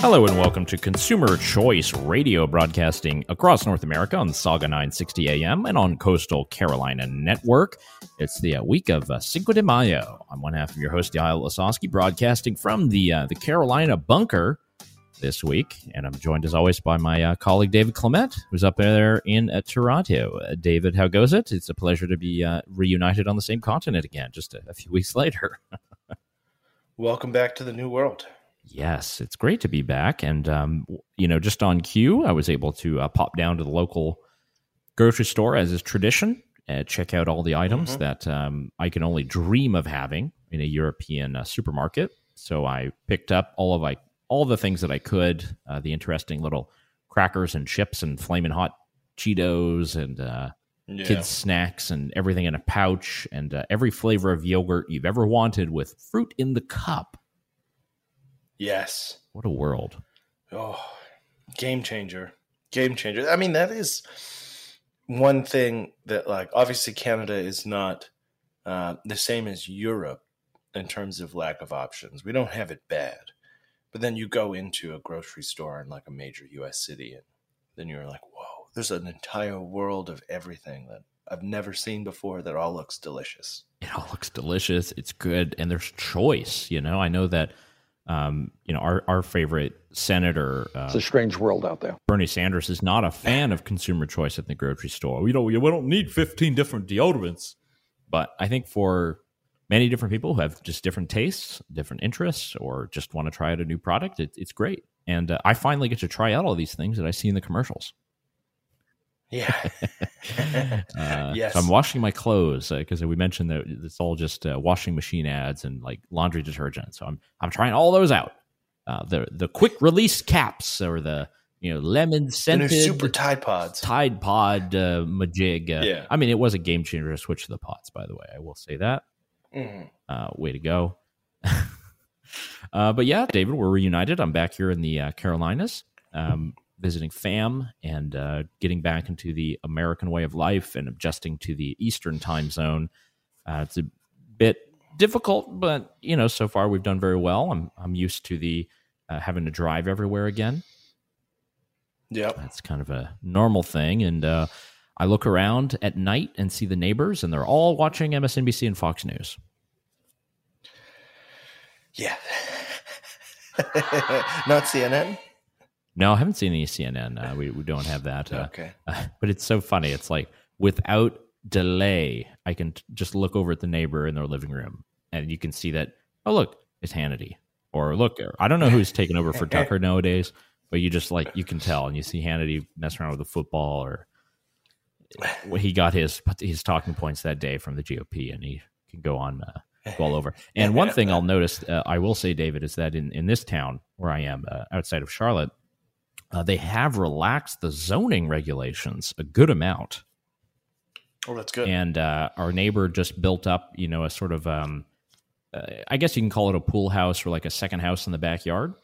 Hello and welcome to Consumer Choice Radio, broadcasting across North America on Sauga 960 AM and on Coastal Carolina Network. It's the uh, week of uh, Cinco de Mayo. I'm one half of your host, Yael Ossowski, broadcasting from the uh, the Carolina bunker this week, and I'm joined as always by my uh, colleague David Clement, who's up there in uh, Toronto. Uh, David, how goes it? It's a pleasure to be reunited on the same continent again, just a, a few weeks later. Welcome back to the new world. Yes, it's great to be back. And, um, you know, just on cue, I was able to uh, pop down to the local grocery store as is tradition, uh, check out all the items Mhm. that um, I can only dream of having in a European uh, supermarket. So I picked up all of like all the things that I could, uh, the interesting little crackers and chips and flaming hot Cheetos and uh, Yeah. kids snacks and everything in a pouch and uh, every flavor of yogurt you've ever wanted with fruit in the cup. Yes. What a world. Oh, game changer. Game changer. I mean, that is one thing that, like, obviously Canada is not uh, the same as Europe in terms of lack of options. We don't have it bad. But then you go into a grocery store in, like, a major U.S. city, and then you're like, whoa, there's an entire world of everything that I've never seen before that all looks delicious. it all looks delicious. It's good, and there's choice. You know, I know that. Um, you know, our our favorite senator uh, It's a strange world out there. Bernie Sanders is not a fan of consumer choice at the grocery store. We don't we don't need 15 different deodorants. But I think for many different people who have just different tastes, different interests, or just want to try out a new product, it, it's great. And uh, I finally get to try out all these things that I see in the commercials. Yeah. Uh, Yes. So I'm washing my clothes because we mentioned that it's all just uh, washing machine ads and like laundry detergent. So I'm I'm trying all those out. Uh, the the quick release caps or the you know lemon scented super Tide Pods. Tide Pod uh, Majig. Uh, Yeah. I mean, it was a game changer to switch to the pods. By the way, I will say that. Uh, way to go. uh, but yeah, David, we're reunited. I'm back here in the uh, Carolinas, um, visiting fam and uh, getting back into the American way of life and adjusting to the Eastern time zone. Uh, it's a bit difficult, but you know, so far we've done very well. I'm I'm used to the uh, having to drive everywhere again. Yep. That's kind of a normal thing. And uh, I look around at night and see the neighbors, and they're all watching MSNBC and Fox News. Yeah. Not CNN? No, I haven't seen any CNN. Uh, we, we don't have that. Uh, Okay. but it's so funny. It's like without delay, I can t- just look over at the neighbor in their living room, and you can see that. Oh, look, it's Hannity. Or look, I don't know who's taking over for Tucker nowadays, but you just like you can tell, and you see Hannity messing around with the football, or he got his his talking points that day from the GOP, and he can go on uh, all over. And one thing I'll notice, uh, I will say, David, is that in in this town where I am, uh, outside of Charlotte, uh, they have relaxed the zoning regulations a good amount Oh, that's good. and uh, our neighbor just built up you know a sort of um, uh, i guess you can call it a pool house or like a second house in the backyard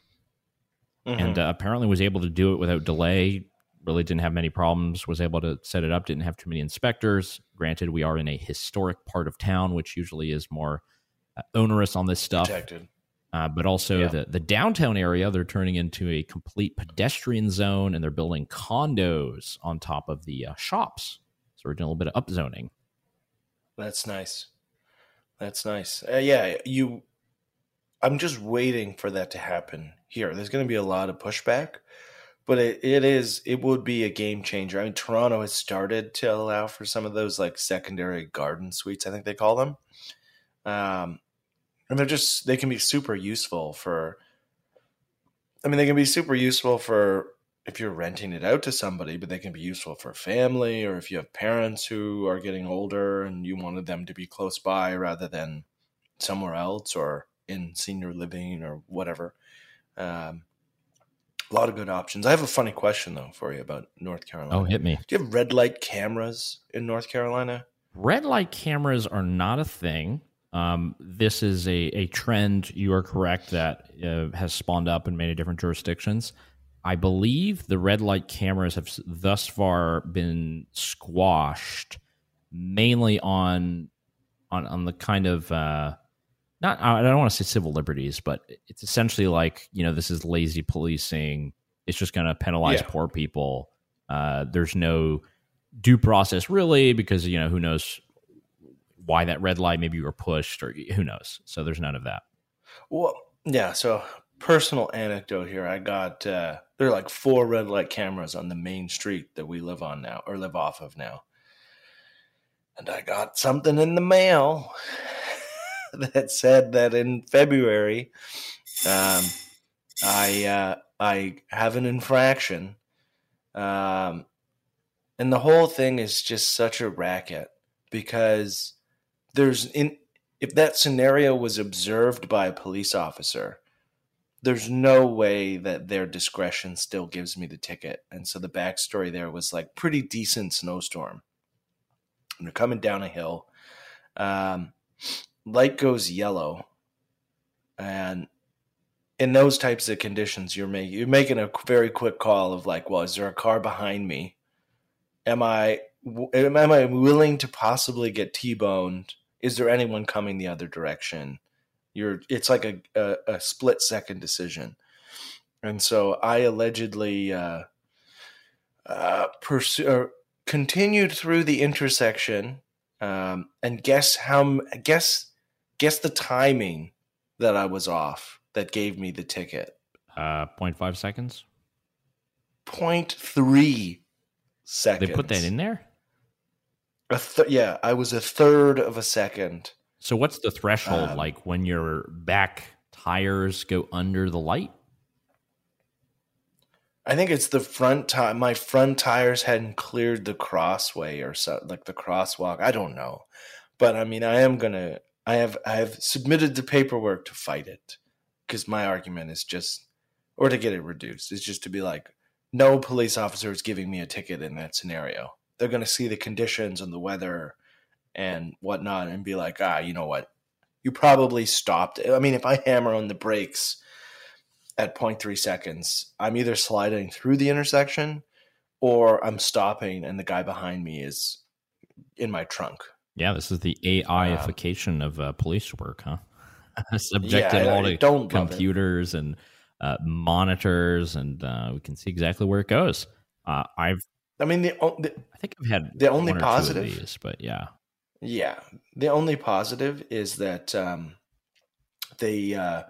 Mhm. and uh, apparently was able to do it without delay really didn't have many problems was able to set it up didn't have too many inspectors granted we are in a historic part of town which usually is more uh, onerous on this stuff Protected. Uh, but also Yeah. the, the downtown area they're turning into a complete pedestrian zone and they're building condos on top of the uh, shops so we're doing a little bit of upzoning That's nice. That's nice. Uh, yeah, you. I'm just waiting for that to happen here. There's going to be a lot of pushback, but it, it is it would be a game changer. I mean, Toronto has started to allow for some of those like secondary garden suites. I think they call them, um, and they're just they can be super useful for. I mean, they can be super useful for if you're renting it out to somebody, but they can be useful for family or if you have parents who are getting older and you wanted them to be close by rather than somewhere else or in senior living or whatever. Um, a lot of good options. I have a funny question though for you about North Carolina. oh hit me Do you have red light cameras in North Carolina? red light cameras are not a thing. Um, this is a, a trend. You are correct that uh, has spawned up in many different jurisdictions. I believe the red light cameras have thus far been squashed mainly on on on the kind of uh, not I don't want to say civil liberties, but it's essentially like you know this is lazy policing. It's just going to penalize Yeah. poor people. Uh, there's no due process really because you know who knows why that red light maybe you were pushed or who knows. So there's none of that. Well, yeah. So personal anecdote here. I got uh, there are like four red light cameras on the main street that we live on now or live off of now, and I got something in the mail that said that in February, um, I uh, I have an infraction, um, and the whole thing is just such a racket because there's in if that scenario was observed by a police officer, there's no way that their discretion still gives me the ticket. And so the backstory there was like pretty decent snowstorm. And they're coming down a hill. Um, light goes yellow. And in those types of conditions, you're making you're making a very quick call of like, well, is there a car behind me? Am I am I willing to possibly get T-boned? Is there anyone coming the other direction? You're it's like a a, a split second decision, and so I allegedly uh, uh, pursue or continued through the intersection, um, and guess how guess guess the timing that I was off that gave me the ticket. Uh, 0.5 seconds. 0.3 seconds. They put that in there. A th- yeah, I was a third of a second. So what's the threshold Um, like when your back tires go under the light? I think it's the front tire. My front tires hadn't cleared the crossway or so, like the crosswalk. I don't know, but I mean, I am gonna. I have. I have submitted the paperwork to fight it because my argument is just, or to get it reduced, is just to be like, no police officer is giving me a ticket in that scenario. They're gonna see the conditions and the weather and whatnot, and be like, ah, you know what, you probably stopped. I mean, if I hammer on the brakes at 0.3 seconds, I'm either sliding through the intersection or I'm stopping and the guy behind me is in my trunk. Yeah, this is the AIification of uh, police work, huh? Subjected Um, Yeah, all to computers and uh, monitors, and uh, we can see exactly where it goes. Uh, I've, I mean, the, the I think I've had The only one or two of positive- these, but yeah, yeah, the only positive is that um, they uh,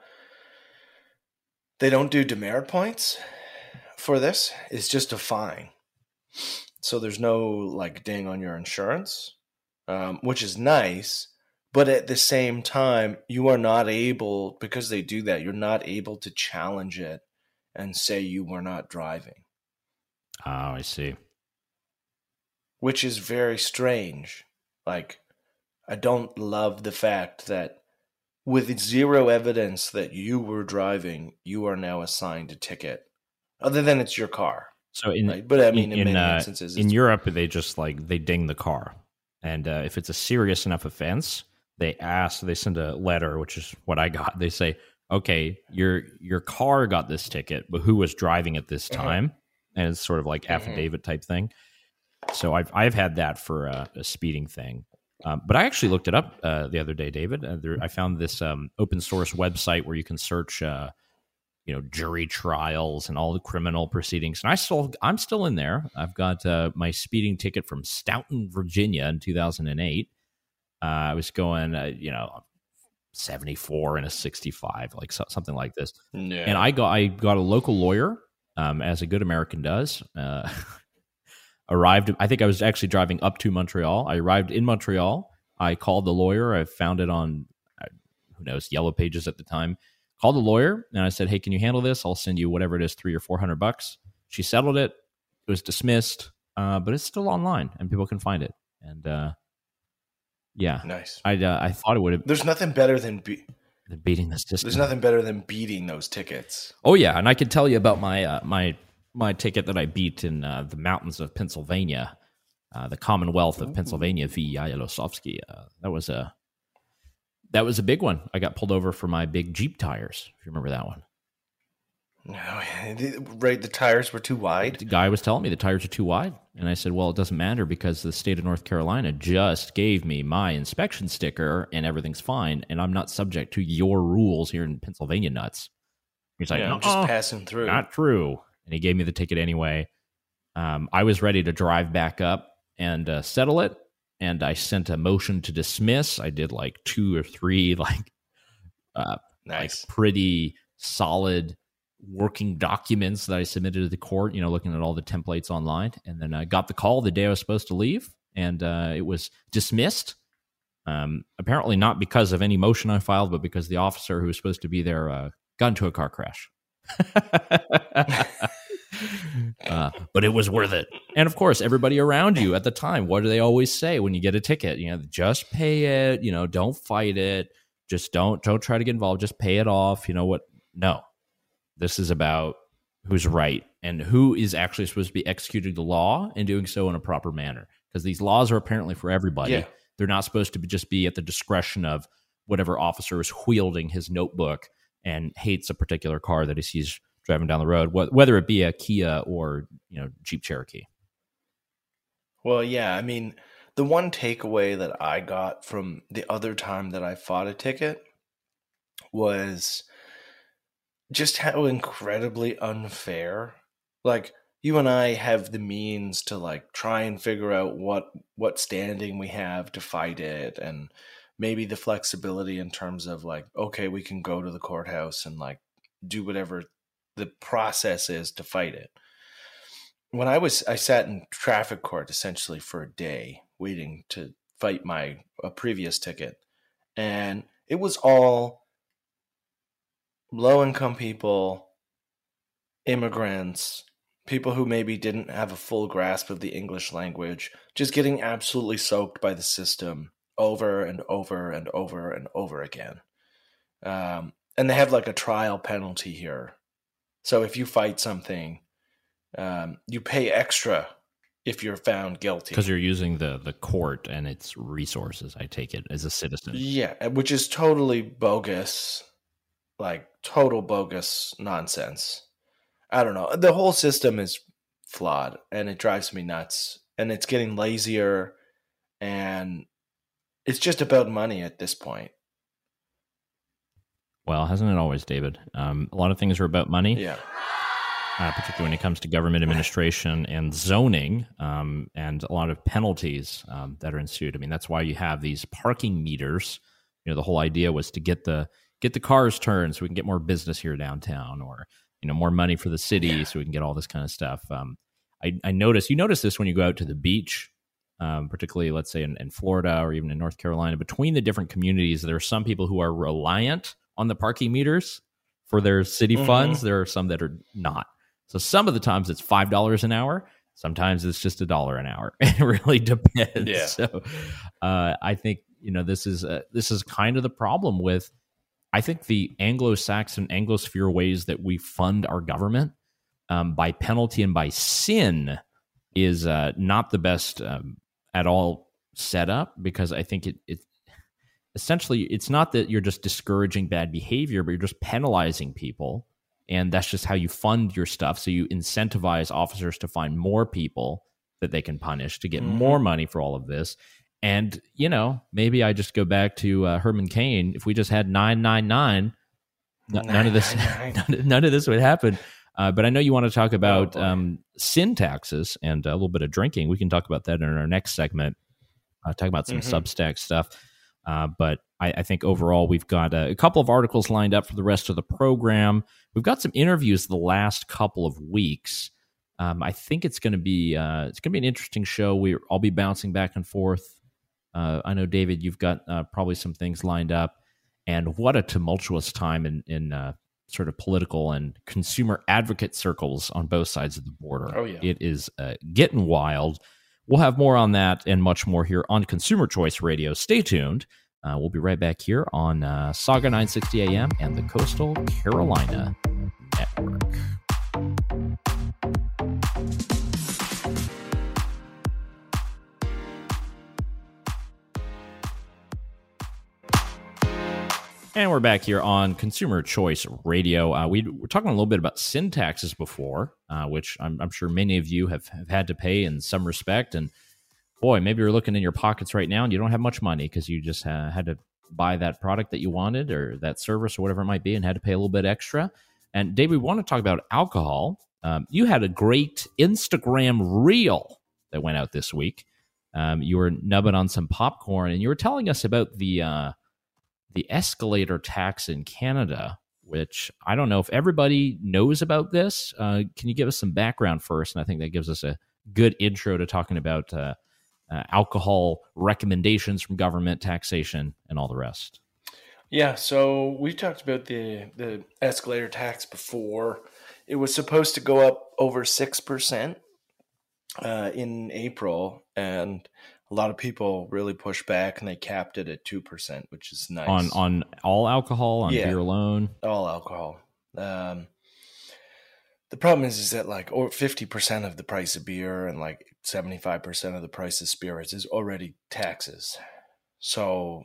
they don't do demerit points for this. It's just a fine, so there's no like ding on your insurance, um, which is nice. But at the same time, you are not able because they do that. You're not able to challenge it and say you were not driving. oh, I see. Which is very strange. Like, I don't love the fact that with zero evidence that you were driving, you are now assigned a ticket, other than it's your car. So in Right? But I mean, in, in, many uh, instances, in Europe, they just like they ding the car, and uh, if it's a serious enough offense, they ask, they send a letter, which is what I got. They say, "Okay, your your car got this ticket, but who was driving at this Uh-huh. time?" And it's sort of like Mhm. affidavit type thing. So I've I've had that for a, a speeding thing, um, but I actually looked it up uh, the other day, David. Uh, there, I found this um, open source website where you can search. Uh, you know jury trials and all the criminal proceedings and i still i'm still in there i've got uh, my speeding ticket from Staunton virginia in 2008 uh, i was going uh, you know 74 and a 65 like so, something like this yeah. and i got i got a local lawyer um, as a good american does uh, arrived i think i was actually driving up to montreal. I arrived in montreal. I called the lawyer. I found it on who knows yellow pages at the time. Called the lawyer and i said hey can you handle this? I'll send you whatever it is three or four hundred bucks. She settled it. It was dismissed uh, but it's still online and people can find it. And uh, yeah. Nice. i uh, i thought it would have There's nothing better than be- been beating the system. There's nothing better than beating those tickets. Oh yeah, and I can tell you about my uh, my my ticket that I beat in uh, the mountains of Pennsylvania, uh, the Commonwealth of Pennsylvania v. Yalosovsky. Uh, that was a that was a big one. I got pulled over for my big Jeep tires. If you remember that one. No, right. The tires were too wide. The guy was telling me the tires are too wide. And I said, well, it doesn't matter because the state of North Carolina just gave me my inspection sticker and everything's fine. And I'm not subject to your rules here in Pennsylvania nuts. He's like, Yeah, I'm just passing through. not true. And he gave me the ticket anyway. Um, I was ready to drive back up and uh, settle it. And I sent a motion to dismiss. I did like two or three, like, uh, nice. like pretty solid working documents that I submitted to the court, you know, looking at all the templates online. And then I got the call the day I was supposed to leave, and uh, it was dismissed. Um, apparently, not because of any motion I filed, but because the officer who was supposed to be there uh, got into a car crash. uh, but it was worth it. And of course, everybody around you at the time, what do they always say when you get a ticket? You know, just pay it. You know, don't fight it. Just don't don't try to get involved. Just pay it off. You know what? No, this is about who's right and who is actually supposed to be executing the law and doing so in a proper manner. Because these laws are apparently for everybody. Yeah. They're not supposed to be, just be at the discretion of whatever officer is wielding his notebook and hates a particular car that he sees driving down the road, wh- whether it be a Kia or you know Jeep Cherokee. Well, yeah. I mean, the one takeaway that I got from the other time that I fought a ticket was just how incredibly unfair. Like you and I have the means to like try and figure out what what standing we have to fight it and maybe the flexibility in terms of like okay, we can go to the courthouse and like do whatever the process is to fight it. When I was I sat in traffic court essentially for a day waiting to fight my a previous ticket and it was all low income people immigrants people who maybe didn't have a full grasp of the English language just getting absolutely soaked by the system over and over and over and over again um, and they have like a trial penalty here so if you fight something um, you pay extra if you're found guilty. Because you're using the the court and its resources, I take it, as a citizen. Yeah, which is totally bogus, like total bogus nonsense. I don't know. The whole system is flawed and it drives me nuts. And it's getting lazier and it's just about money at this point. Well, hasn't it always, David? Um, a lot of things are about money. Yeah. uh, particularly when it comes to government administration and zoning, um, and a lot of penalties um, that are ensued. I mean, that's why you have these parking meters. You know, the whole idea was to get the get the cars turned so we can get more business here downtown, or you know, more money for the city Yeah. so we can get all this kind of stuff. Um, I, I notice you notice this when you go out to the beach. Um, particularly, let's say in, in Florida or even in North Carolina, between the different communities, there are some people who are reliant on the parking meters for their city Mhm. funds. There are some that are not. So some of the times it's five dollars an hour. Sometimes it's just a dollar an hour. It really depends. Yeah. So uh, I think you know this is uh, this is kind of the problem with. I think the Anglo-Saxon Anglosphere ways that we fund our government um, by penalty and by sin is uh, not the best um, at all set up because I think it, it essentially it's not that you're just discouraging bad behavior, but you're just penalizing people. And that's just how you fund your stuff. So you incentivize officers to find more people that they can punish to get Mhm. more money for all of this. And, you know, maybe I just go back to uh, Herman Cain. If we just had 999, n- none of this none, none of this would happen. Uh, but I know you want to talk about boy. um, sin taxes and a little bit of drinking. We can talk about that in our next segment. Uh, talk about some Mhm. Substack stuff. Uh, but I, I think overall we've got a, a couple of articles lined up for the rest of the program. We've got some interviews the last couple of weeks. Um, I think it's going to be uh, it's going to be an interesting show. We I'll be bouncing back and forth. Uh, I know David, you've got uh, probably some things lined up, and what a tumultuous time in in uh, sort of political and consumer advocate circles on both sides of the border. Oh, yeah. it is uh, getting wild. We'll have more on that and much more here on Consumer Choice Radio. Stay tuned. Uh, we'll be right back here on uh, Sauga 960 AM and the Coastal Carolina Network. And we're back here on Consumer Choice Radio. Uh, we were talking a little bit about sin taxes before, uh, which I'm, I'm, sure many of you have, have had to pay in some respect. And boy, maybe you're looking in your pockets right now and you don't have much money because you just uh, had to buy that product that you wanted or that service or whatever it might be and had to pay a little bit extra. And Dave, we want to talk about alcohol. Um, you had a great Instagram reel that went out this week. Um, you were nubbing on some popcorn and you were telling us about the uh, the escalator tax in Canada, which I don't know if everybody knows about this. Uh, can you give us some background first? And I think that gives us a good intro to talking about uh, uh, alcohol recommendations from government, taxation, and all the rest. Yeah, so we talked about the the escalator tax before. It was supposed to go up over six percent uh, in April, and a lot of people really pushed back and they capped it at 2%, which is nice. On on all alcohol, on yeah, beer alone? All alcohol. Um, the problem is, is that like or 50% of the price of beer and like 75% of the price of spirits is already taxes. So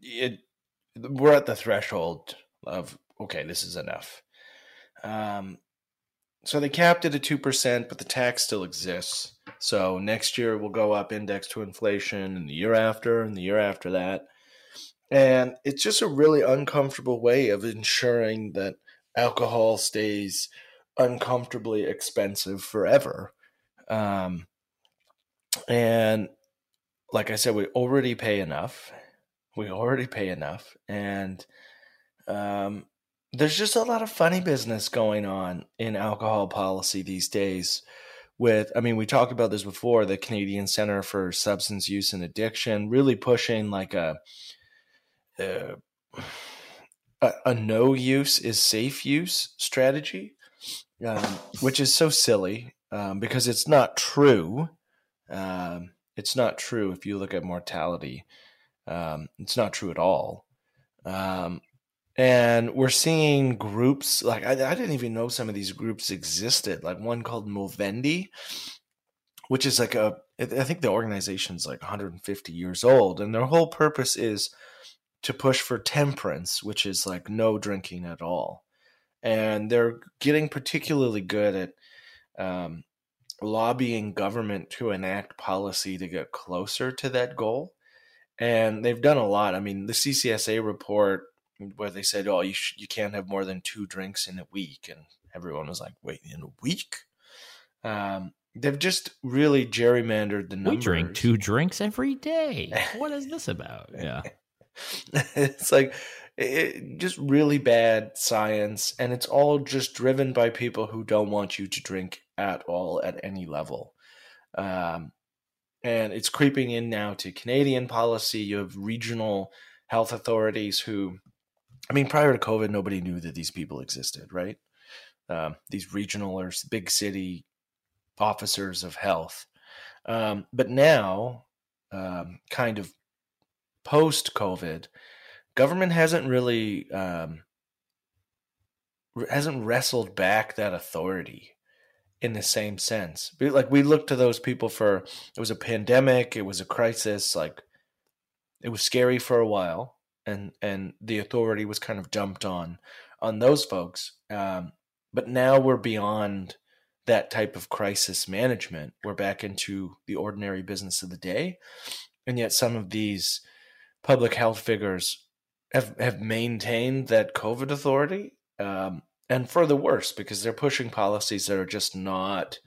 it we're at the threshold of okay, this is enough. Um, so they capped it at 2%, but the tax still exists. So next year will go up index to inflation, and the year after, and the year after that. And it's just a really uncomfortable way of ensuring that alcohol stays uncomfortably expensive forever. Um, and like I said, we already pay enough. We already pay enough. And um, there's just a lot of funny business going on in alcohol policy these days with i mean we talked about this before the canadian center for substance use and addiction really pushing like a a, a no use is safe use strategy um, which is so silly um, because it's not true um, it's not true if you look at mortality um, it's not true at all um, and we're seeing groups like I, I, didn't even know some of these groups existed like one called movendi which is like a i think the organization's like 150 years old and their whole purpose is to push for temperance which is like no drinking at all. And they're getting particularly good at um, lobbying government to enact policy to get closer to that goal. And they've done a lot. I mean the ccsa report where they said, "Oh, you sh- you can't have more than two drinks in a week," and everyone was like, "Wait, in a week?" Um, they've just really gerrymandered the numbers. We drink two drinks every day. What is this about? Yeah, it's like it, just really bad science, and it's all just driven by people who don't want you to drink at all at any level. Um, and it's creeping in now to Canadian policy. You have regional health authorities who I mean, prior to COVID, nobody knew that these people existed, right? Um, these regional or big city officers of health. Um, but now, um, kind of post COVID, government hasn't really um, hasn't wrestled back that authority in the same sense. Like we looked to those people for it was a pandemic, it was a crisis, like it was scary for a while and and the authority was kind of dumped on on those folks. Um, but now we're beyond that type of crisis management. We're back into the ordinary business of the day, and yet some of these public health figures have have maintained that COVID authority, um, and for the worse because they're pushing policies that are just not.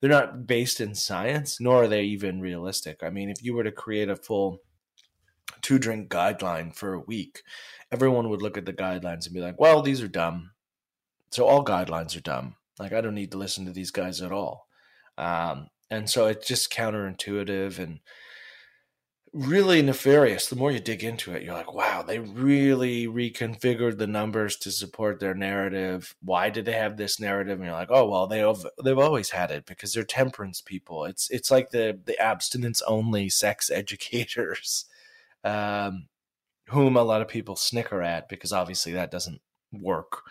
They're not based in science, nor are they even realistic. I mean, if you were to create a full two drink guideline for a week, everyone would look at the guidelines and be like, well, these are dumb. So all guidelines are dumb. Like, I don't need to listen to these guys at all. Um, and so it's just counterintuitive and really nefarious. The more you dig into it, you're like, wow, they really reconfigured the numbers to support their narrative. Why did they have this narrative? And you're like, oh well, they have, they've always had it because they're temperance people. It's it's like the the abstinence only sex educators um, whom a lot of people snicker at because obviously that doesn't work.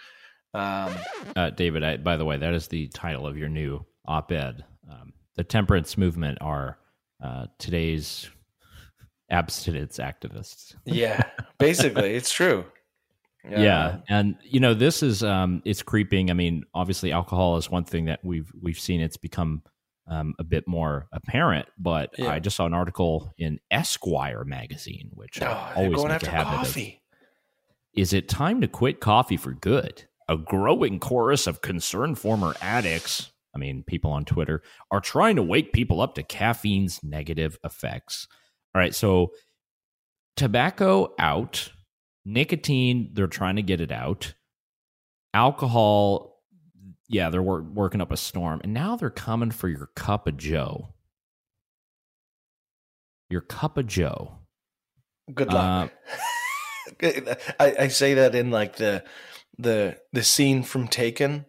Um, uh, David, I, by the way, that is the title of your new op-ed. Um, the temperance movement are uh, today's abstinence activists. yeah, basically, it's true. yeah and you know this is um it's creeping i mean obviously alcohol is one thing that we've we've seen it's become um, a bit more apparent but Yeah. i just saw an article in esquire magazine which Oh, I always going make a habit of is it time to quit coffee for good? A growing chorus of concerned former addicts, I mean, people on Twitter, are trying to wake people up to caffeine's negative effects. All right, so tobacco out, nicotine, they're trying to get it out. Alcohol, yeah, they're wor- working up a storm. And now they're coming for your cup of Joe. Your cup of Joe. Good uh, luck. I, I say that in like the the the scene from Taken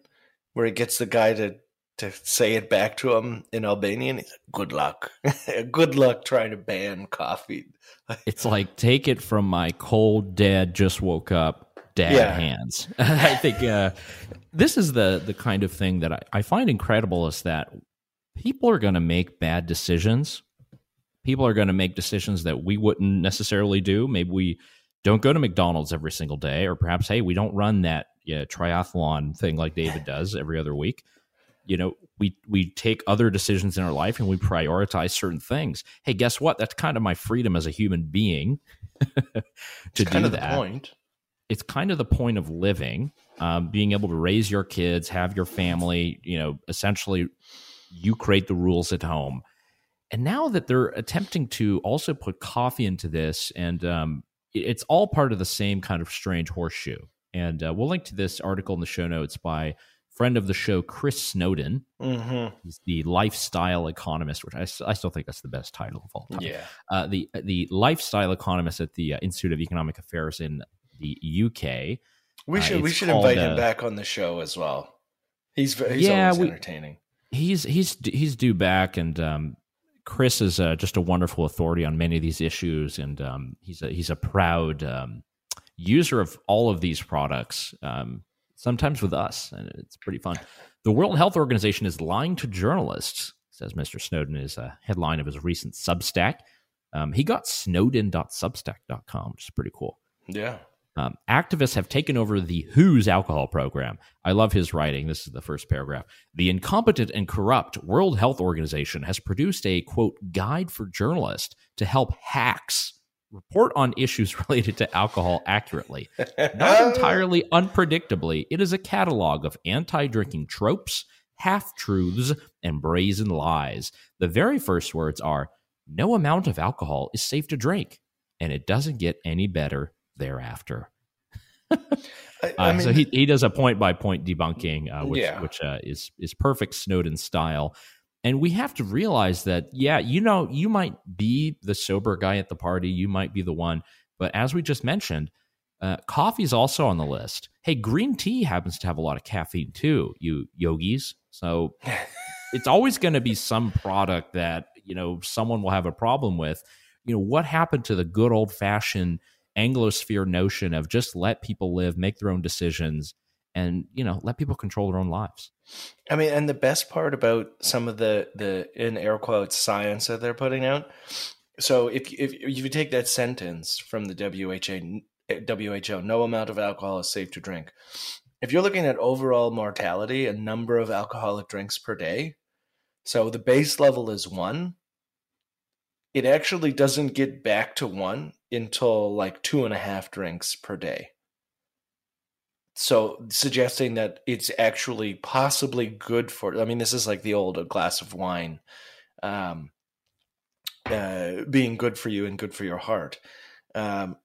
where he gets the guy to to say it back to him in Albanian. He's like, "Good luck, good luck trying to ban coffee." It's like take it from my cold dad just woke up dad Yeah. hands. I think uh, this is the the kind of thing that I, I find incredible is that people are going to make bad decisions. People are going to make decisions that we wouldn't necessarily do. Maybe we don't go to McDonald's every single day, or perhaps hey, we don't run that yeah, triathlon thing like David does every other week. You know, we we take other decisions in our life and we prioritize certain things. Hey, guess what? That's kind of my freedom as a human being to It's do kind of that the point. It's kind of the point of living um, being able to raise your kids have your family you know essentially you create the rules at home. And now that they're attempting to also put coffee into this and um, it- it's all part of the same kind of strange horseshoe. And uh, we'll link to this article in the show notes by friend of the show chris Snowdon. Hmm he's the lifestyle economist which I still think that's the best title of all time. Yeah, uh, the the lifestyle economist at the uh, Institute of Economic Affairs in the UK. we Uh, should we should invite uh, him back on the show as well. He's he's Yeah, always we- entertaining. He's he's he's due back, and um, Chris is uh, just a wonderful authority on many of these issues, and um, he's a he's a proud um, user of all of these products. Um, sometimes with us, and it's pretty fun. The World Health Organization is lying to journalists, says Mr. Snowdon. Is a headline of his recent Substack. Um, he got snowdon.substack.com, which is pretty cool. Yeah, Um, activists have taken over the WHO's alcohol program. I love his writing. This is the first paragraph. The incompetent and corrupt World Health Organization has produced a quote guide for journalists to help hacks report on issues related to alcohol accurately. Not entirely unpredictably, it is a catalog of anti drinking tropes, half truths, and brazen lies. The very first words are no amount of alcohol is safe to drink, and it doesn't get any better thereafter. I, Uh, I mean, so he, he does a point by point debunking, uh, which Yeah. which uh, is is perfect Snowdon style. And we have to realize that, yeah, you know, you might be the sober guy at the party, you might be the one, but as we just mentioned, uh, coffee is also on the list. Hey, green tea happens to have a lot of caffeine too, you yogis. So it's always going to be some product that you know someone will have a problem with. You know what happened to the good old fashioned Anglosphere notion of just let people live, make their own decisions, and you know let people control their own lives. I mean, and the best part about some of the the in air quotes science that they're putting out. So if if, if you take that sentence from the WHO, WHO, no amount of alcohol is safe to drink. If you're looking at overall mortality, a number of alcoholic drinks per day, so the base level is one. It actually doesn't get back to one until like two and a half drinks per day. So suggesting that it's actually possibly good for I mean this is like the old a glass of wine um uh being good for you and good for your heart. Um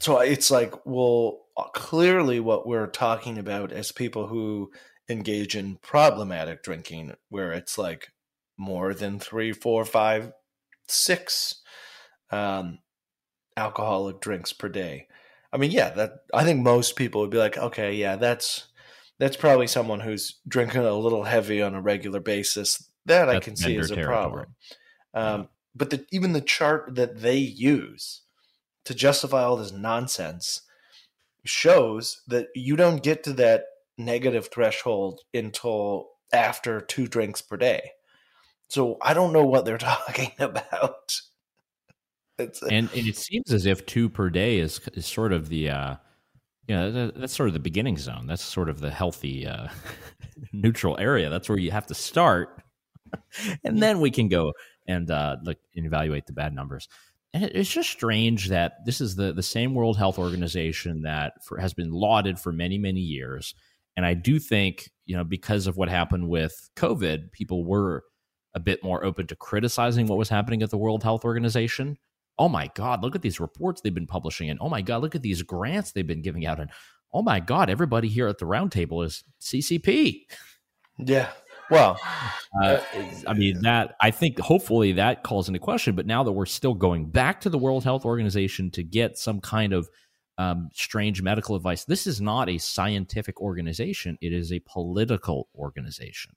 so it's like well clearly what we're talking about as people who engage in problematic drinking where it's like more than three, four, five, six um alcoholic drinks per day. I mean, yeah, that I think most people would be like, okay, yeah, that's that's probably someone who's drinking a little heavy on a regular basis. That I can see as a territory. problem. Um, But the, even the chart that they use to justify all this nonsense shows that you don't get to that negative threshold until after two drinks per day. So I don't know what they're talking about. It's And, and it seems as if two per day is is sort of the uh, Yeah, that, that's sort of the beginning zone. That's sort of the healthy, uh, neutral area. That's where you have to start, and then we can go and uh, look and evaluate the bad numbers. And it's just strange that this is the the same World Health Organization that for, has been lauded for many many years. And I do think you know because of what happened with COVID, people were a bit more open to criticizing what was happening at the World Health Organization oh my God, look at these reports they've been publishing. And oh my God, look at these grants they've been giving out. And oh my God, everybody here at the roundtable is CCP. Yeah. Well, uh, I mean, that I think hopefully that calls into question. But now that we're still going back to the World Health Organization to get some kind of um, strange medical advice, this is not a scientific organization, it is a political organization.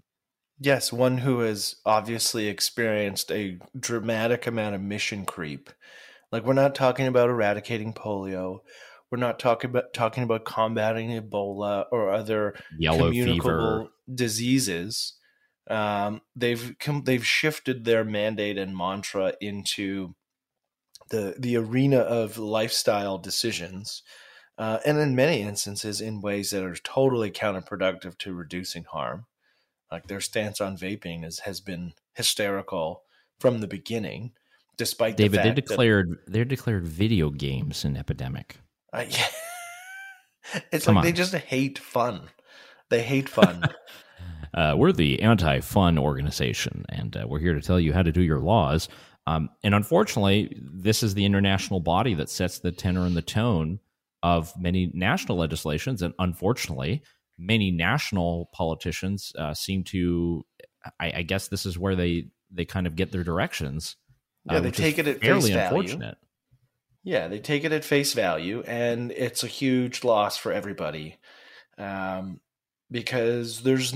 Yes, one who has obviously experienced a dramatic amount of mission creep. Like we're not talking about eradicating polio. We're not talking about talking about combating Ebola or other Yellow communicable fever. diseases. Um, they've come, they've shifted their mandate and mantra into the the arena of lifestyle decisions, uh, and in many instances, in ways that are totally counterproductive to reducing harm. Like their stance on vaping is has been hysterical from the beginning, despite David, the they fact declared they declared video games an epidemic. That, uh, yeah. it's Come like they just hate fun. They hate fun. Uh, we're the anti-fun organization, and uh, we're here to tell you how to do your laws. Um, and unfortunately, this is the international body that sets the tenor and the tone of many national legislations. And unfortunately, many national politicians uh, seem to. I, I guess this is where they they kind of get their directions. Yeah, they take it at face value. Yeah, they take it at face value, and it's a huge loss for everybody. Um, because there's,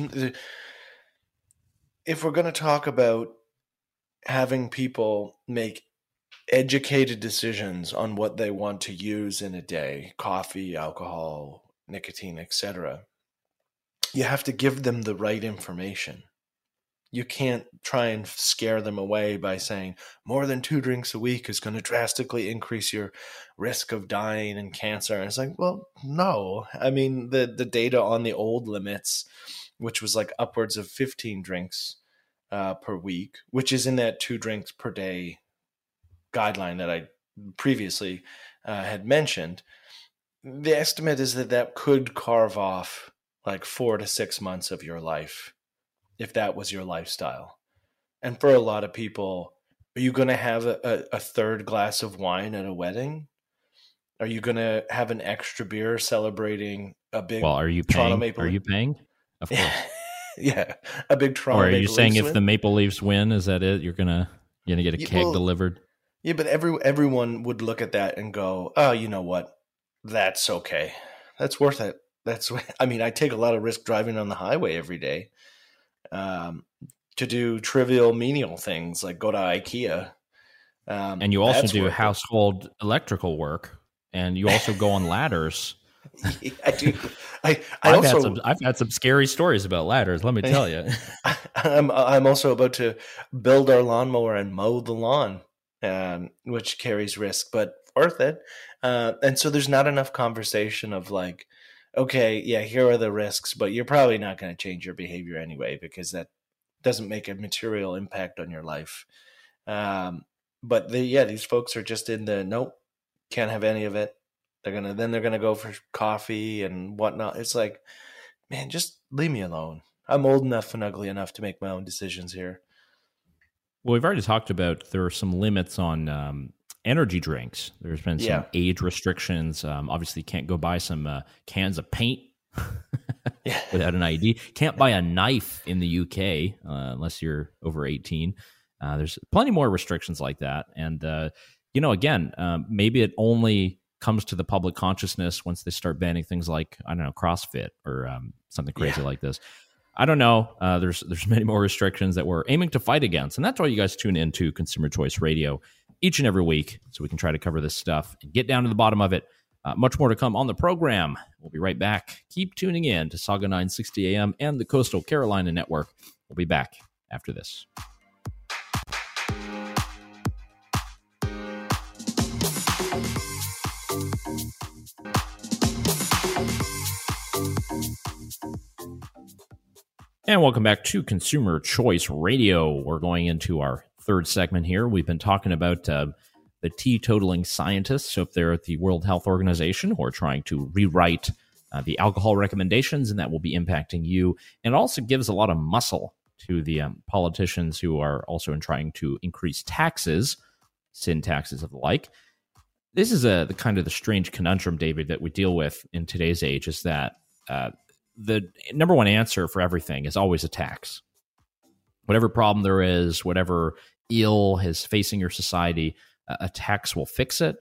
if we're going to talk about having people make educated decisions on what they want to use in a day coffee, alcohol, nicotine, etc., you have to give them the right information. You can't try and scare them away by saying more than two drinks a week is going to drastically increase your risk of dying and cancer. And it's like, well, no. I mean, the the data on the old limits, which was like upwards of 15 drinks uh, per week, which is in that two drinks per day guideline that I previously uh, had mentioned. The estimate is that that could carve off like four to six months of your life if that was your lifestyle. And for a lot of people, are you going to have a, a, third glass of wine at a wedding? Are you going to have an extra beer celebrating a big Well, are you Toronto paying? Maple Are you paying? Of course. yeah, a big Toronto. or are you Maple saying Leafs if win? the Maple Leafs win, is that it? You're gonna you're gonna get a Yeah, keg well- delivered? Yeah, but every everyone would look at that and go, "Oh, you know what? That's okay. That's worth it." That's what, I mean, I take a lot of risk driving on the highway every day um, to do trivial menial things like go to IKEA. Um, And you also do household electrical work, and you also go on ladders. I do. I, I I've also had some I've had some scary stories about ladders. Let me tell you. I'm I'm also about to build our lawnmower and mow the lawn, um, which carries risk, but worth it. Uh, and so there's not enough conversation of like, okay, yeah, here are the risks, but you're probably not going to change your behavior anyway because that doesn't make a material impact on your life. Um, but the, yeah, these folks are just in the nope, can't have any of it. They're gonna then they're gonna go for coffee and whatnot. It's like, man, just leave me alone. I'm old enough and ugly enough to make my own decisions here. Well, we've already talked about there are some limits on um, energy drinks. There's been some Yeah. age restrictions. Um, obviously, you can't go buy some uh, cans of paint Yeah. without an ID. Can't buy a knife in the UK uh, unless you're over 18. Uh, there's plenty more restrictions like that. And, uh, you know, again, um, maybe it only comes to the public consciousness once they start banning things like, I don't know, CrossFit or um, something crazy Yeah. like this. I don't know. Uh, there's there's many more restrictions that we're aiming to fight against, and that's why you guys tune into Consumer Choice Radio each and every week so we can try to cover this stuff and get down to the bottom of it. Uh, much more to come on the program. We'll be right back. Keep tuning in to Sauga 960 AM and the Coastal Carolina Network. We'll be back after this. And welcome back to Consumer Choice Radio. We're going into our third segment here. We've been talking about uh, the teetotaling scientists up there at the World Health Organization who are trying to rewrite uh, the alcohol recommendations, and that will be impacting you. And it also gives a lot of muscle to the um, politicians who are also in trying to increase taxes, sin taxes of the like. This is a the kind of the strange conundrum, David, that we deal with in today's age. Is that uh, the number one answer for everything is always a tax. Whatever problem there is, whatever ill is facing your society, a tax will fix it.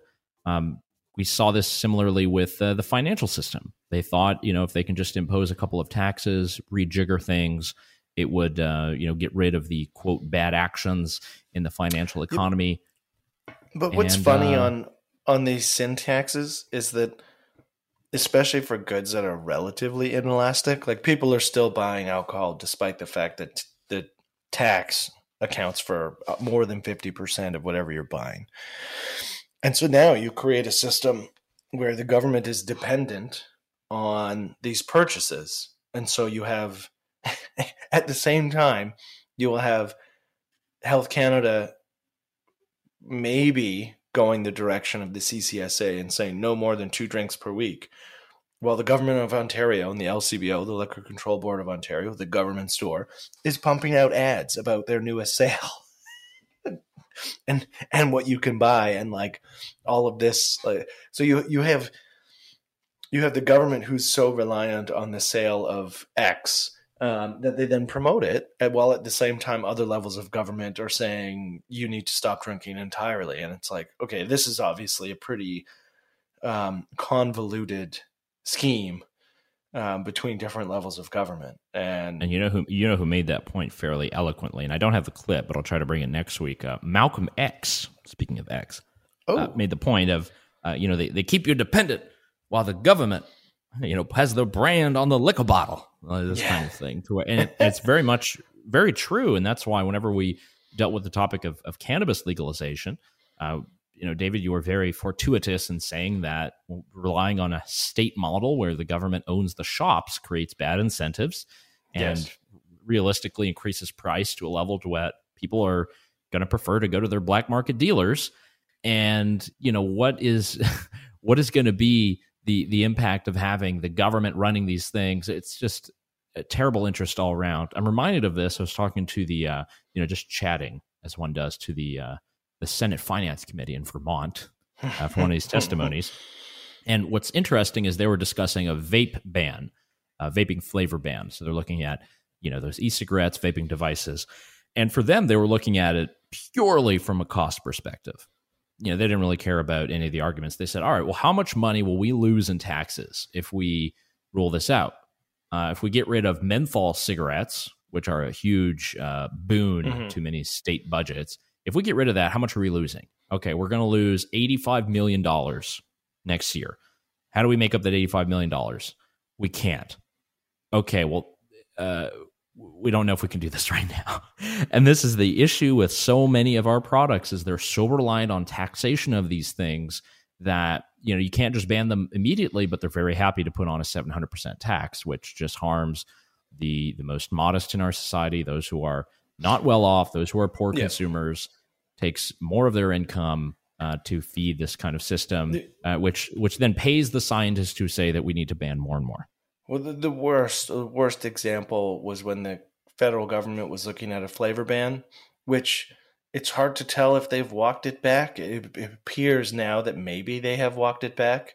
Um, we saw this similarly with uh, the financial system. They thought, you know, if they can just impose a couple of taxes, rejigger things, it would, uh, you know, get rid of the quote bad actions in the financial economy. But what's and, funny uh, on on these sin taxes is that especially for goods that are relatively inelastic. Like people are still buying alcohol despite the fact that the tax accounts for uh, more than 50% of whatever you're buying. And so now you create a system where the government is dependent on these purchases. And so you have, at the same time, you will have Health Canada maybe going the direction of the CCSA and saying no more than two drinks per week. Well, the government of Ontario and the LCBO, the Liquor Control Board of Ontario, the government store, is pumping out ads about their newest sale. and and what you can buy and like all of this so you you have you have the government who's so reliant on the sale of X um, that they then promote it, while at the same time other levels of government are saying you need to stop drinking entirely. And it's like, okay, this is obviously a pretty um, convoluted scheme um, between different levels of government. And and you know who you know who made that point fairly eloquently. And I don't have the clip, but I'll try to bring it next week. Uh, Malcolm X, speaking of X, uh, oh. uh, made the point of uh, you know they, they keep you dependent while the government you know has their brand on the liquor bottle uh, this yeah. kind of thing and it, it's very much very true and that's why whenever we dealt with the topic of, of cannabis legalization uh, you know david you were very fortuitous in saying that relying on a state model where the government owns the shops creates bad incentives and yes. realistically increases price to a level to what people are going to prefer to go to their black market dealers and you know what is what is going to be the the impact of having the government running these things. It's just a terrible interest all around. I'm reminded of this. I was talking to the uh, you know just chatting as one does to the uh, the Senate Finance Committee in Vermont uh, for one of these testimonies. And what's interesting is they were discussing a vape ban, a vaping flavor ban. So they're looking at you know those e-cigarettes, vaping devices, and for them they were looking at it purely from a cost perspective you know, they didn't really care about any of the arguments. They said, all right, well, how much money will we lose in taxes if we rule this out? Uh, if we get rid of menthol cigarettes, which are a huge uh, boon mm-hmm. to many state budgets, if we get rid of that, how much are we losing? Okay, we're going to lose $85 million next year. How do we make up that $85 million? We can't. Okay, well, uh, we don't know if we can do this right now. And this is the issue with so many of our products is they're so reliant on taxation of these things that you know you can't just ban them immediately, but they're very happy to put on a 700% tax, which just harms the the most modest in our society, those who are not well off, those who are poor yeah. consumers, takes more of their income uh, to feed this kind of system, uh, which which then pays the scientists who say that we need to ban more and more. Well, the, the worst the worst example was when the federal government was looking at a flavor ban, which it's hard to tell if they've walked it back. It, it appears now that maybe they have walked it back.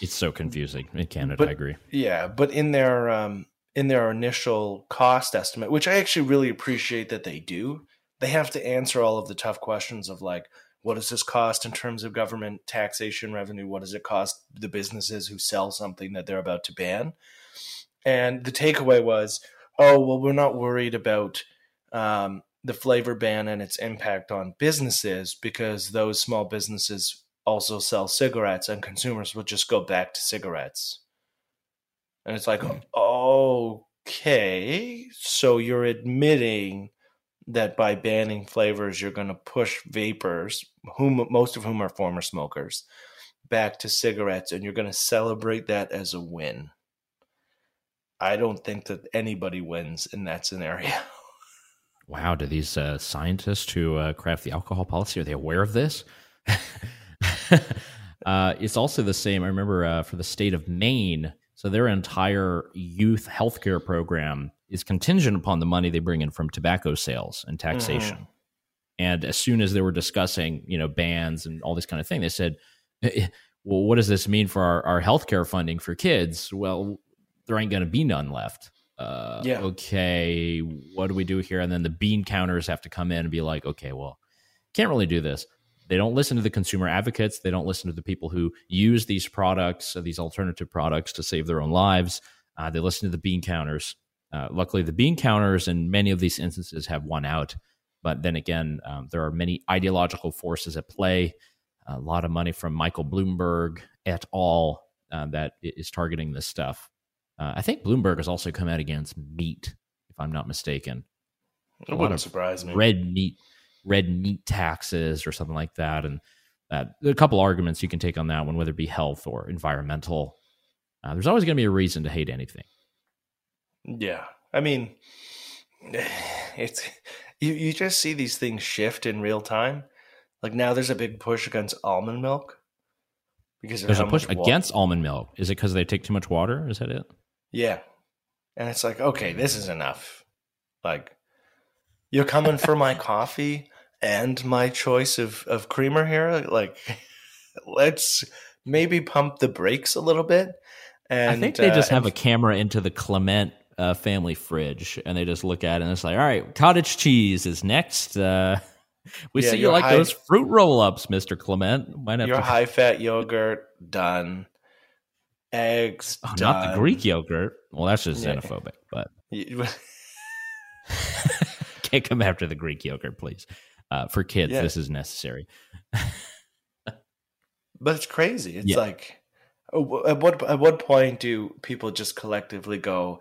It's so confusing in Canada. But, I agree. Yeah, but in their um, in their initial cost estimate, which I actually really appreciate that they do, they have to answer all of the tough questions of like, what does this cost in terms of government taxation revenue? What does it cost the businesses who sell something that they're about to ban? And the takeaway was, oh, well, we're not worried about um, the flavor ban and its impact on businesses because those small businesses also sell cigarettes and consumers will just go back to cigarettes. And it's like, okay, so you're admitting that by banning flavors, you're going to push vapers, whom most of whom are former smokers, back to cigarettes, and you're going to celebrate that as a win. I don't think that anybody wins in that scenario. Wow, do these uh, scientists who uh, craft the alcohol policy are they aware of this? uh, it's also the same. I remember uh, for the state of Maine, so their entire youth healthcare program is contingent upon the money they bring in from tobacco sales and taxation. Mm-hmm. And as soon as they were discussing, you know, bans and all this kind of thing, they said, eh, eh, "Well, what does this mean for our, our healthcare funding for kids?" Well, there ain't going to be none left uh, yeah. okay, what do we do here? And then the bean counters have to come in and be like, okay, well, can't really do this. They don't listen to the consumer advocates. They don't listen to the people who use these products, uh, these alternative products to save their own lives. Uh, they listen to the bean counters. Uh, luckily, the bean counters in many of these instances have won out. But then again, um, there are many ideological forces at play. A lot of money from Michael Bloomberg et al. Uh, that is targeting this stuff. Uh, I think Bloomberg has also come out against meat, if I'm not mistaken. It wouldn't surprise me. Red meat, red meat taxes, or something like that, and uh, a couple arguments you can take on that one, whether it be health or environmental. Uh, there's always going to be a reason to hate anything. Yeah, I mean, it's you. You just see these things shift in real time. Like now, there's a big push against almond milk because there's a push against almond milk. Is it because they take too much water? Is that it? Yeah. And it's like, okay, this is enough. Like, you're coming for my coffee and my choice of, of creamer here. Like, let's maybe pump the brakes a little bit. And I think they just uh, have a camera into the Clement uh, family fridge and they just look at it and it's like, all right, cottage cheese is next. Uh, we yeah, see you like high, those fruit roll ups, Mr. Clement. Might have your to... high fat yogurt done eggs. Oh, not the Greek yogurt. Well, that's just yeah. xenophobic, but can't come after the Greek yogurt, please. Uh, for kids, yeah. this is necessary. but it's crazy. It's yeah. like, oh, at what at what point do people just collectively go,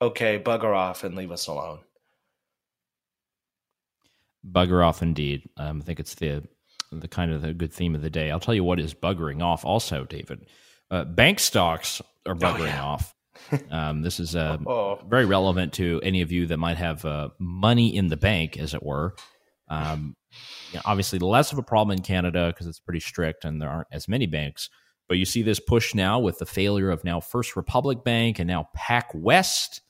"Okay, bugger off and leave us alone"? Bugger off, indeed. Um, I think it's the the kind of the good theme of the day. I'll tell you what is buggering off, also, David. Uh, bank stocks are oh, buggering oh, yeah. off. Um, this is uh, oh. very relevant to any of you that might have uh, money in the bank, as it were. Um, you know, obviously, less of a problem in Canada because it's pretty strict and there aren't as many banks. But you see this push now with the failure of now First Republic Bank and now PacWest.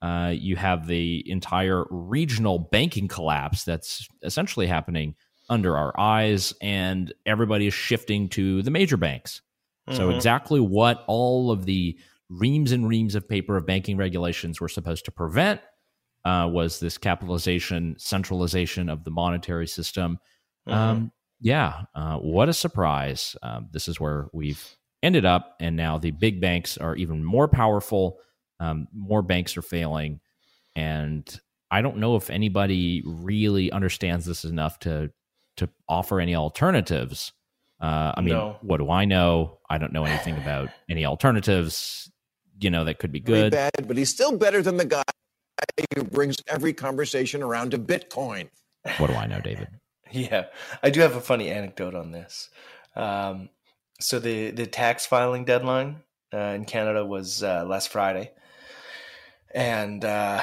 Uh, you have the entire regional banking collapse that's essentially happening under our eyes, and everybody is shifting to the major banks. Mm-hmm. So, exactly what all of the reams and reams of paper of banking regulations were supposed to prevent uh, was this capitalization, centralization of the monetary system. Mm-hmm. Um, yeah, uh, what a surprise. Um, this is where we've ended up. And now the big banks are even more powerful. Um, more banks are failing. And I don't know if anybody really understands this enough to to offer any alternatives uh, I mean, no. what do I know? I don't know anything about any alternatives. You know that could be good. Bad, but he's still better than the guy who brings every conversation around to Bitcoin. What do I know, David? yeah, I do have a funny anecdote on this. Um, so the the tax filing deadline uh, in Canada was uh, last Friday, and uh,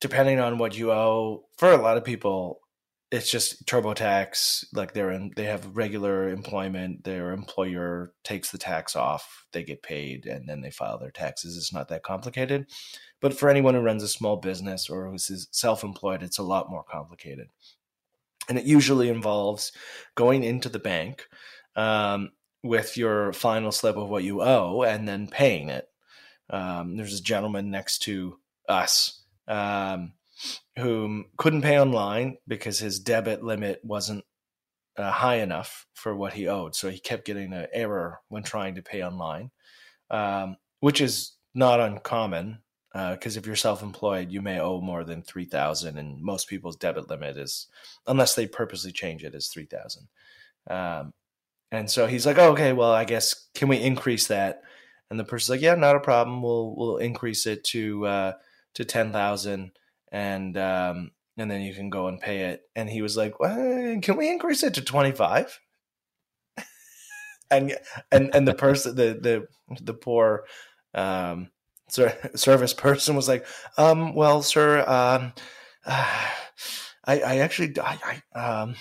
depending on what you owe, for a lot of people, it's just TurboTax. Like they're in, they have regular employment. Their employer takes the tax off. They get paid, and then they file their taxes. It's not that complicated. But for anyone who runs a small business or who's self-employed, it's a lot more complicated. And it usually involves going into the bank um, with your final slip of what you owe and then paying it. Um, there's a gentleman next to us. Um, whom couldn't pay online because his debit limit wasn't uh, high enough for what he owed. So he kept getting an error when trying to pay online, um, which is not uncommon because uh, if you're self-employed, you may owe more than three thousand, and most people's debit limit is, unless they purposely change it, is three thousand. Um, and so he's like, oh, "Okay, well, I guess can we increase that?" And the person's like, "Yeah, not a problem. We'll we'll increase it to uh, to ten thousand and um, and then you can go and pay it. And he was like, well, "Can we increase it to 25?" and and and the person, the the the poor um, ser- service person was like, um, well, sir, um, uh, I, I actually, I, I, um,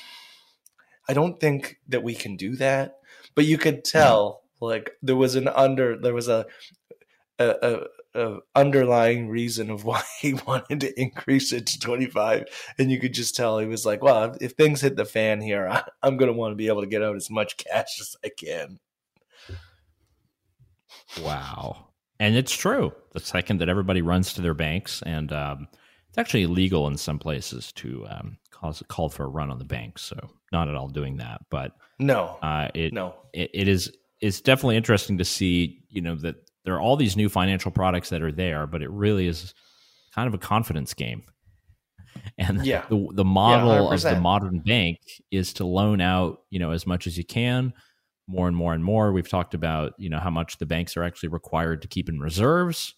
I don't think that we can do that. But you could tell, like, there was an under, there was a, a, a, underlying reason of why he wanted to increase it to 25 and you could just tell he was like well if, things hit the fan here I, i'm going to want to be able to get out as much cash as i can Wow. And it's true. The second that everybody runs to their banks, and um, it's actually illegal in some places to um, cause call for a run on the banks. So not at all doing that, but no uh, it, no it it is it's definitely interesting to see. You know that there are all these new financial products that are there, but it really is kind of a confidence game. And Yeah. the the model of the modern bank is to loan out, you know, as much as you can, more and more and more. We've talked about, you know, how much the banks are actually required to keep in reserves,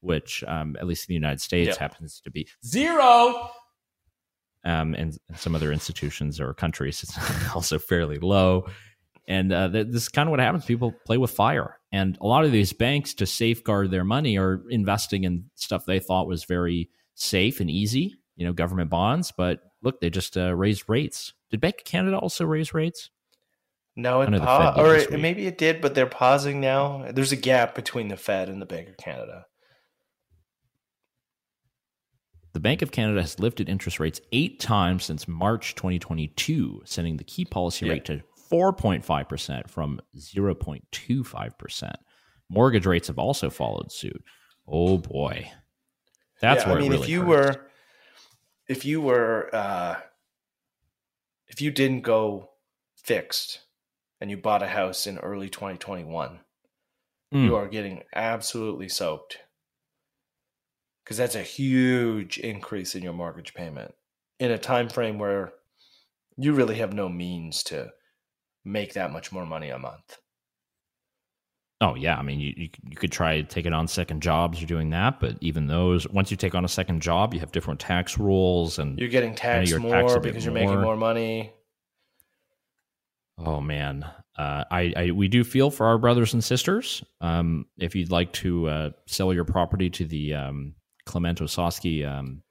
which um, at least in the United States Yeah. happens to be zero. Um, and some other institutions or countries, it's also fairly low. And uh, th- this is kind of what happens. People play with fire. And a lot of these banks, to safeguard their money, are investing in stuff they thought was very safe and easy, you know, government bonds. But look, they just uh, raised rates. Did Bank of Canada also raise rates? no it pa- or it, maybe it did but they're pausing now there's a gap between the fed and the bank of canada The Bank of Canada has lifted interest rates eight times since March 2022, sending the key policy Yeah. rate to 4.5% from 0.25%. Mortgage rates have also followed suit. Oh boy. That's Yeah, where I mean, really if you were, if you were, uh, if you didn't go fixed and you bought a house in early 2021, Mm. you are getting absolutely soaked because that's a huge increase in your mortgage payment in a time frame where you really have no means to make that much more money a month. Oh yeah, I mean you, you you could try taking on second jobs. You're doing that, but even those, once you take on a second job, you have different tax rules, and You're getting taxed more because you're making more. money. oh man, uh, I, I we do feel for our brothers and sisters. Um, if you'd like to uh, sell your property to the um, Clement um,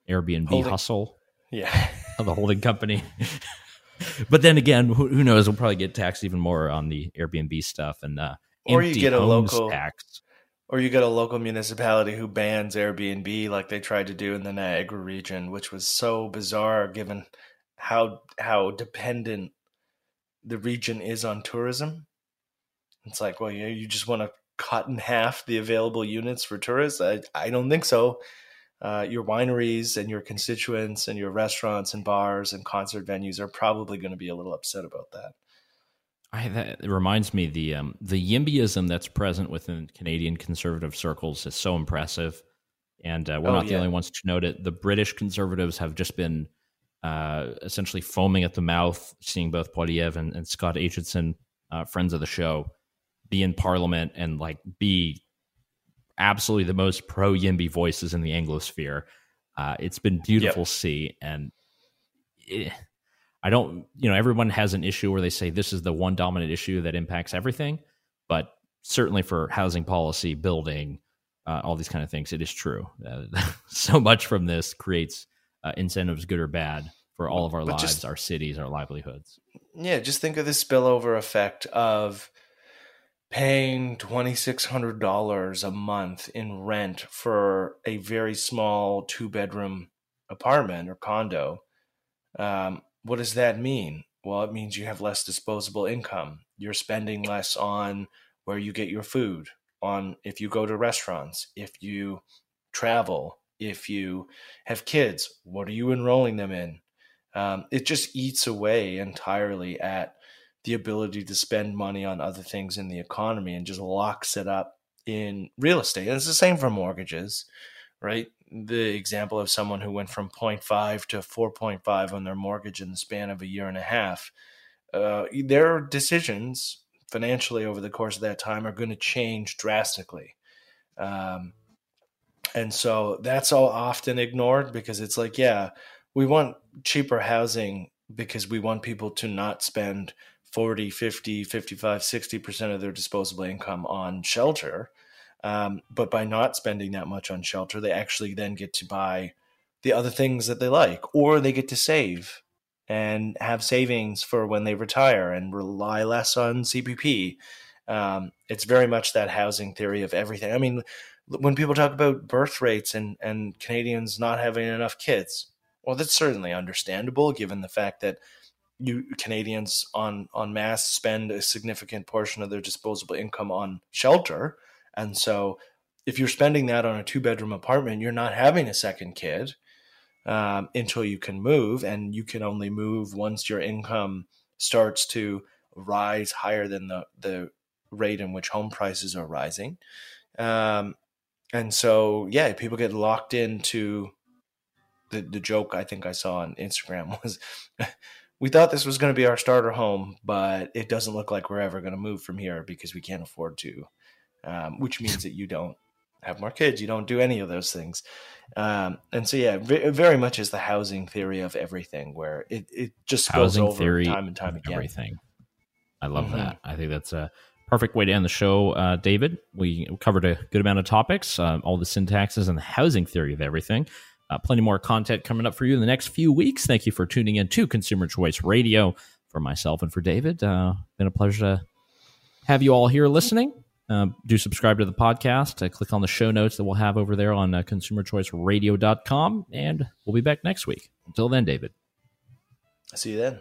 Airbnb Holding- hustle Yeah. the holding company. but then again, who, who knows? We'll probably get taxed even more on the Airbnb stuff and uh, Or you get a local- tax. Or you get a local municipality who bans Airbnb like they tried to do in the Niagara region, which was so bizarre given how how dependent the region is on tourism. It's like, well, you you just want to cut in half the available units for tourists? I, I don't think so. Uh, your wineries and your constituents and your restaurants and bars and concert venues are probably going to be a little upset about that. I, that it reminds me the um, the YIMBYism that's present within Canadian conservative circles is so impressive, and uh, we're Oh, not the only ones to note it. The British conservatives have just been uh, essentially foaming at the mouth, seeing both Poilievre and, and Scott Aitchison, uh, friends of the show, be in Parliament and like be absolutely the most pro YIMBY voices in the Anglosphere. Uh, it's been beautiful to see, and I don't, you know, everyone has an issue where they say this is the one dominant issue that impacts everything, but certainly for housing policy, building, uh, all these kind of things, it is true. Uh, so much from this creates uh, incentives, good or bad, for all of our But lives, just- our cities, our livelihoods. Yeah, just think of the spillover effect of paying $2,600 a month in rent for a very small two bedroom apartment or condo. Um, what does that mean? Well, it means you have less disposable income. You're spending less on where you get your food, on if you go to restaurants, if you travel, if you have kids, what are you enrolling them in? um, it just eats away entirely at the ability to spend money on other things in the economy and just locks it up in real estate. And it's the same for mortgages, right? The example of someone who went from 0.5 to 4.5 on their mortgage in the span of a year and a half. Uh, their decisions financially over the course of that time are going to change drastically. Um, and so that's all often ignored because it's like, yeah, we want cheaper housing because we want people to not spend 40 50 55 60% of their disposable income on shelter Um, but by not spending that much on shelter, they actually then get to buy the other things that they like, or they get to save and have savings for when they retire and rely less on CPP. Um, it's very much that housing theory of everything. I mean, when people talk about birth rates and, and Canadians not having enough kids, well, that's certainly understandable given the fact that you Canadians on on mass spend a significant portion of their disposable income on shelter, and so if you're spending that on a two bedroom apartment, you're not having a second kid um, until you can move, and you can only move once your income starts to rise higher than the the rate in which home prices are rising. Um, and so, yeah, people get locked into the the joke I think I saw on Instagram was. We thought this was going to be our starter home, but it doesn't look like we're ever going to move from here because we can't afford to. Um, which means that you don't have more kids, you don't do any of those things. Um, and so, yeah, very much is the housing theory of everything, where it, it just housing goes over theory time and time again. Everything. I love mm-hmm. that. I think that's a perfect way to end the show, uh, David. We covered a good amount of topics, uh, all the sin taxes and the housing theory of everything. Uh, plenty more content coming up for you in the next few weeks. Thank you for tuning in to Consumer Choice Radio. For myself and for David, uh, been a pleasure to have you all here listening. Uh, do subscribe to the podcast. Uh, click on the show notes that we'll have over there on uh, consumerchoiceradio.com, and we'll be back next week. Until then, David. See you then.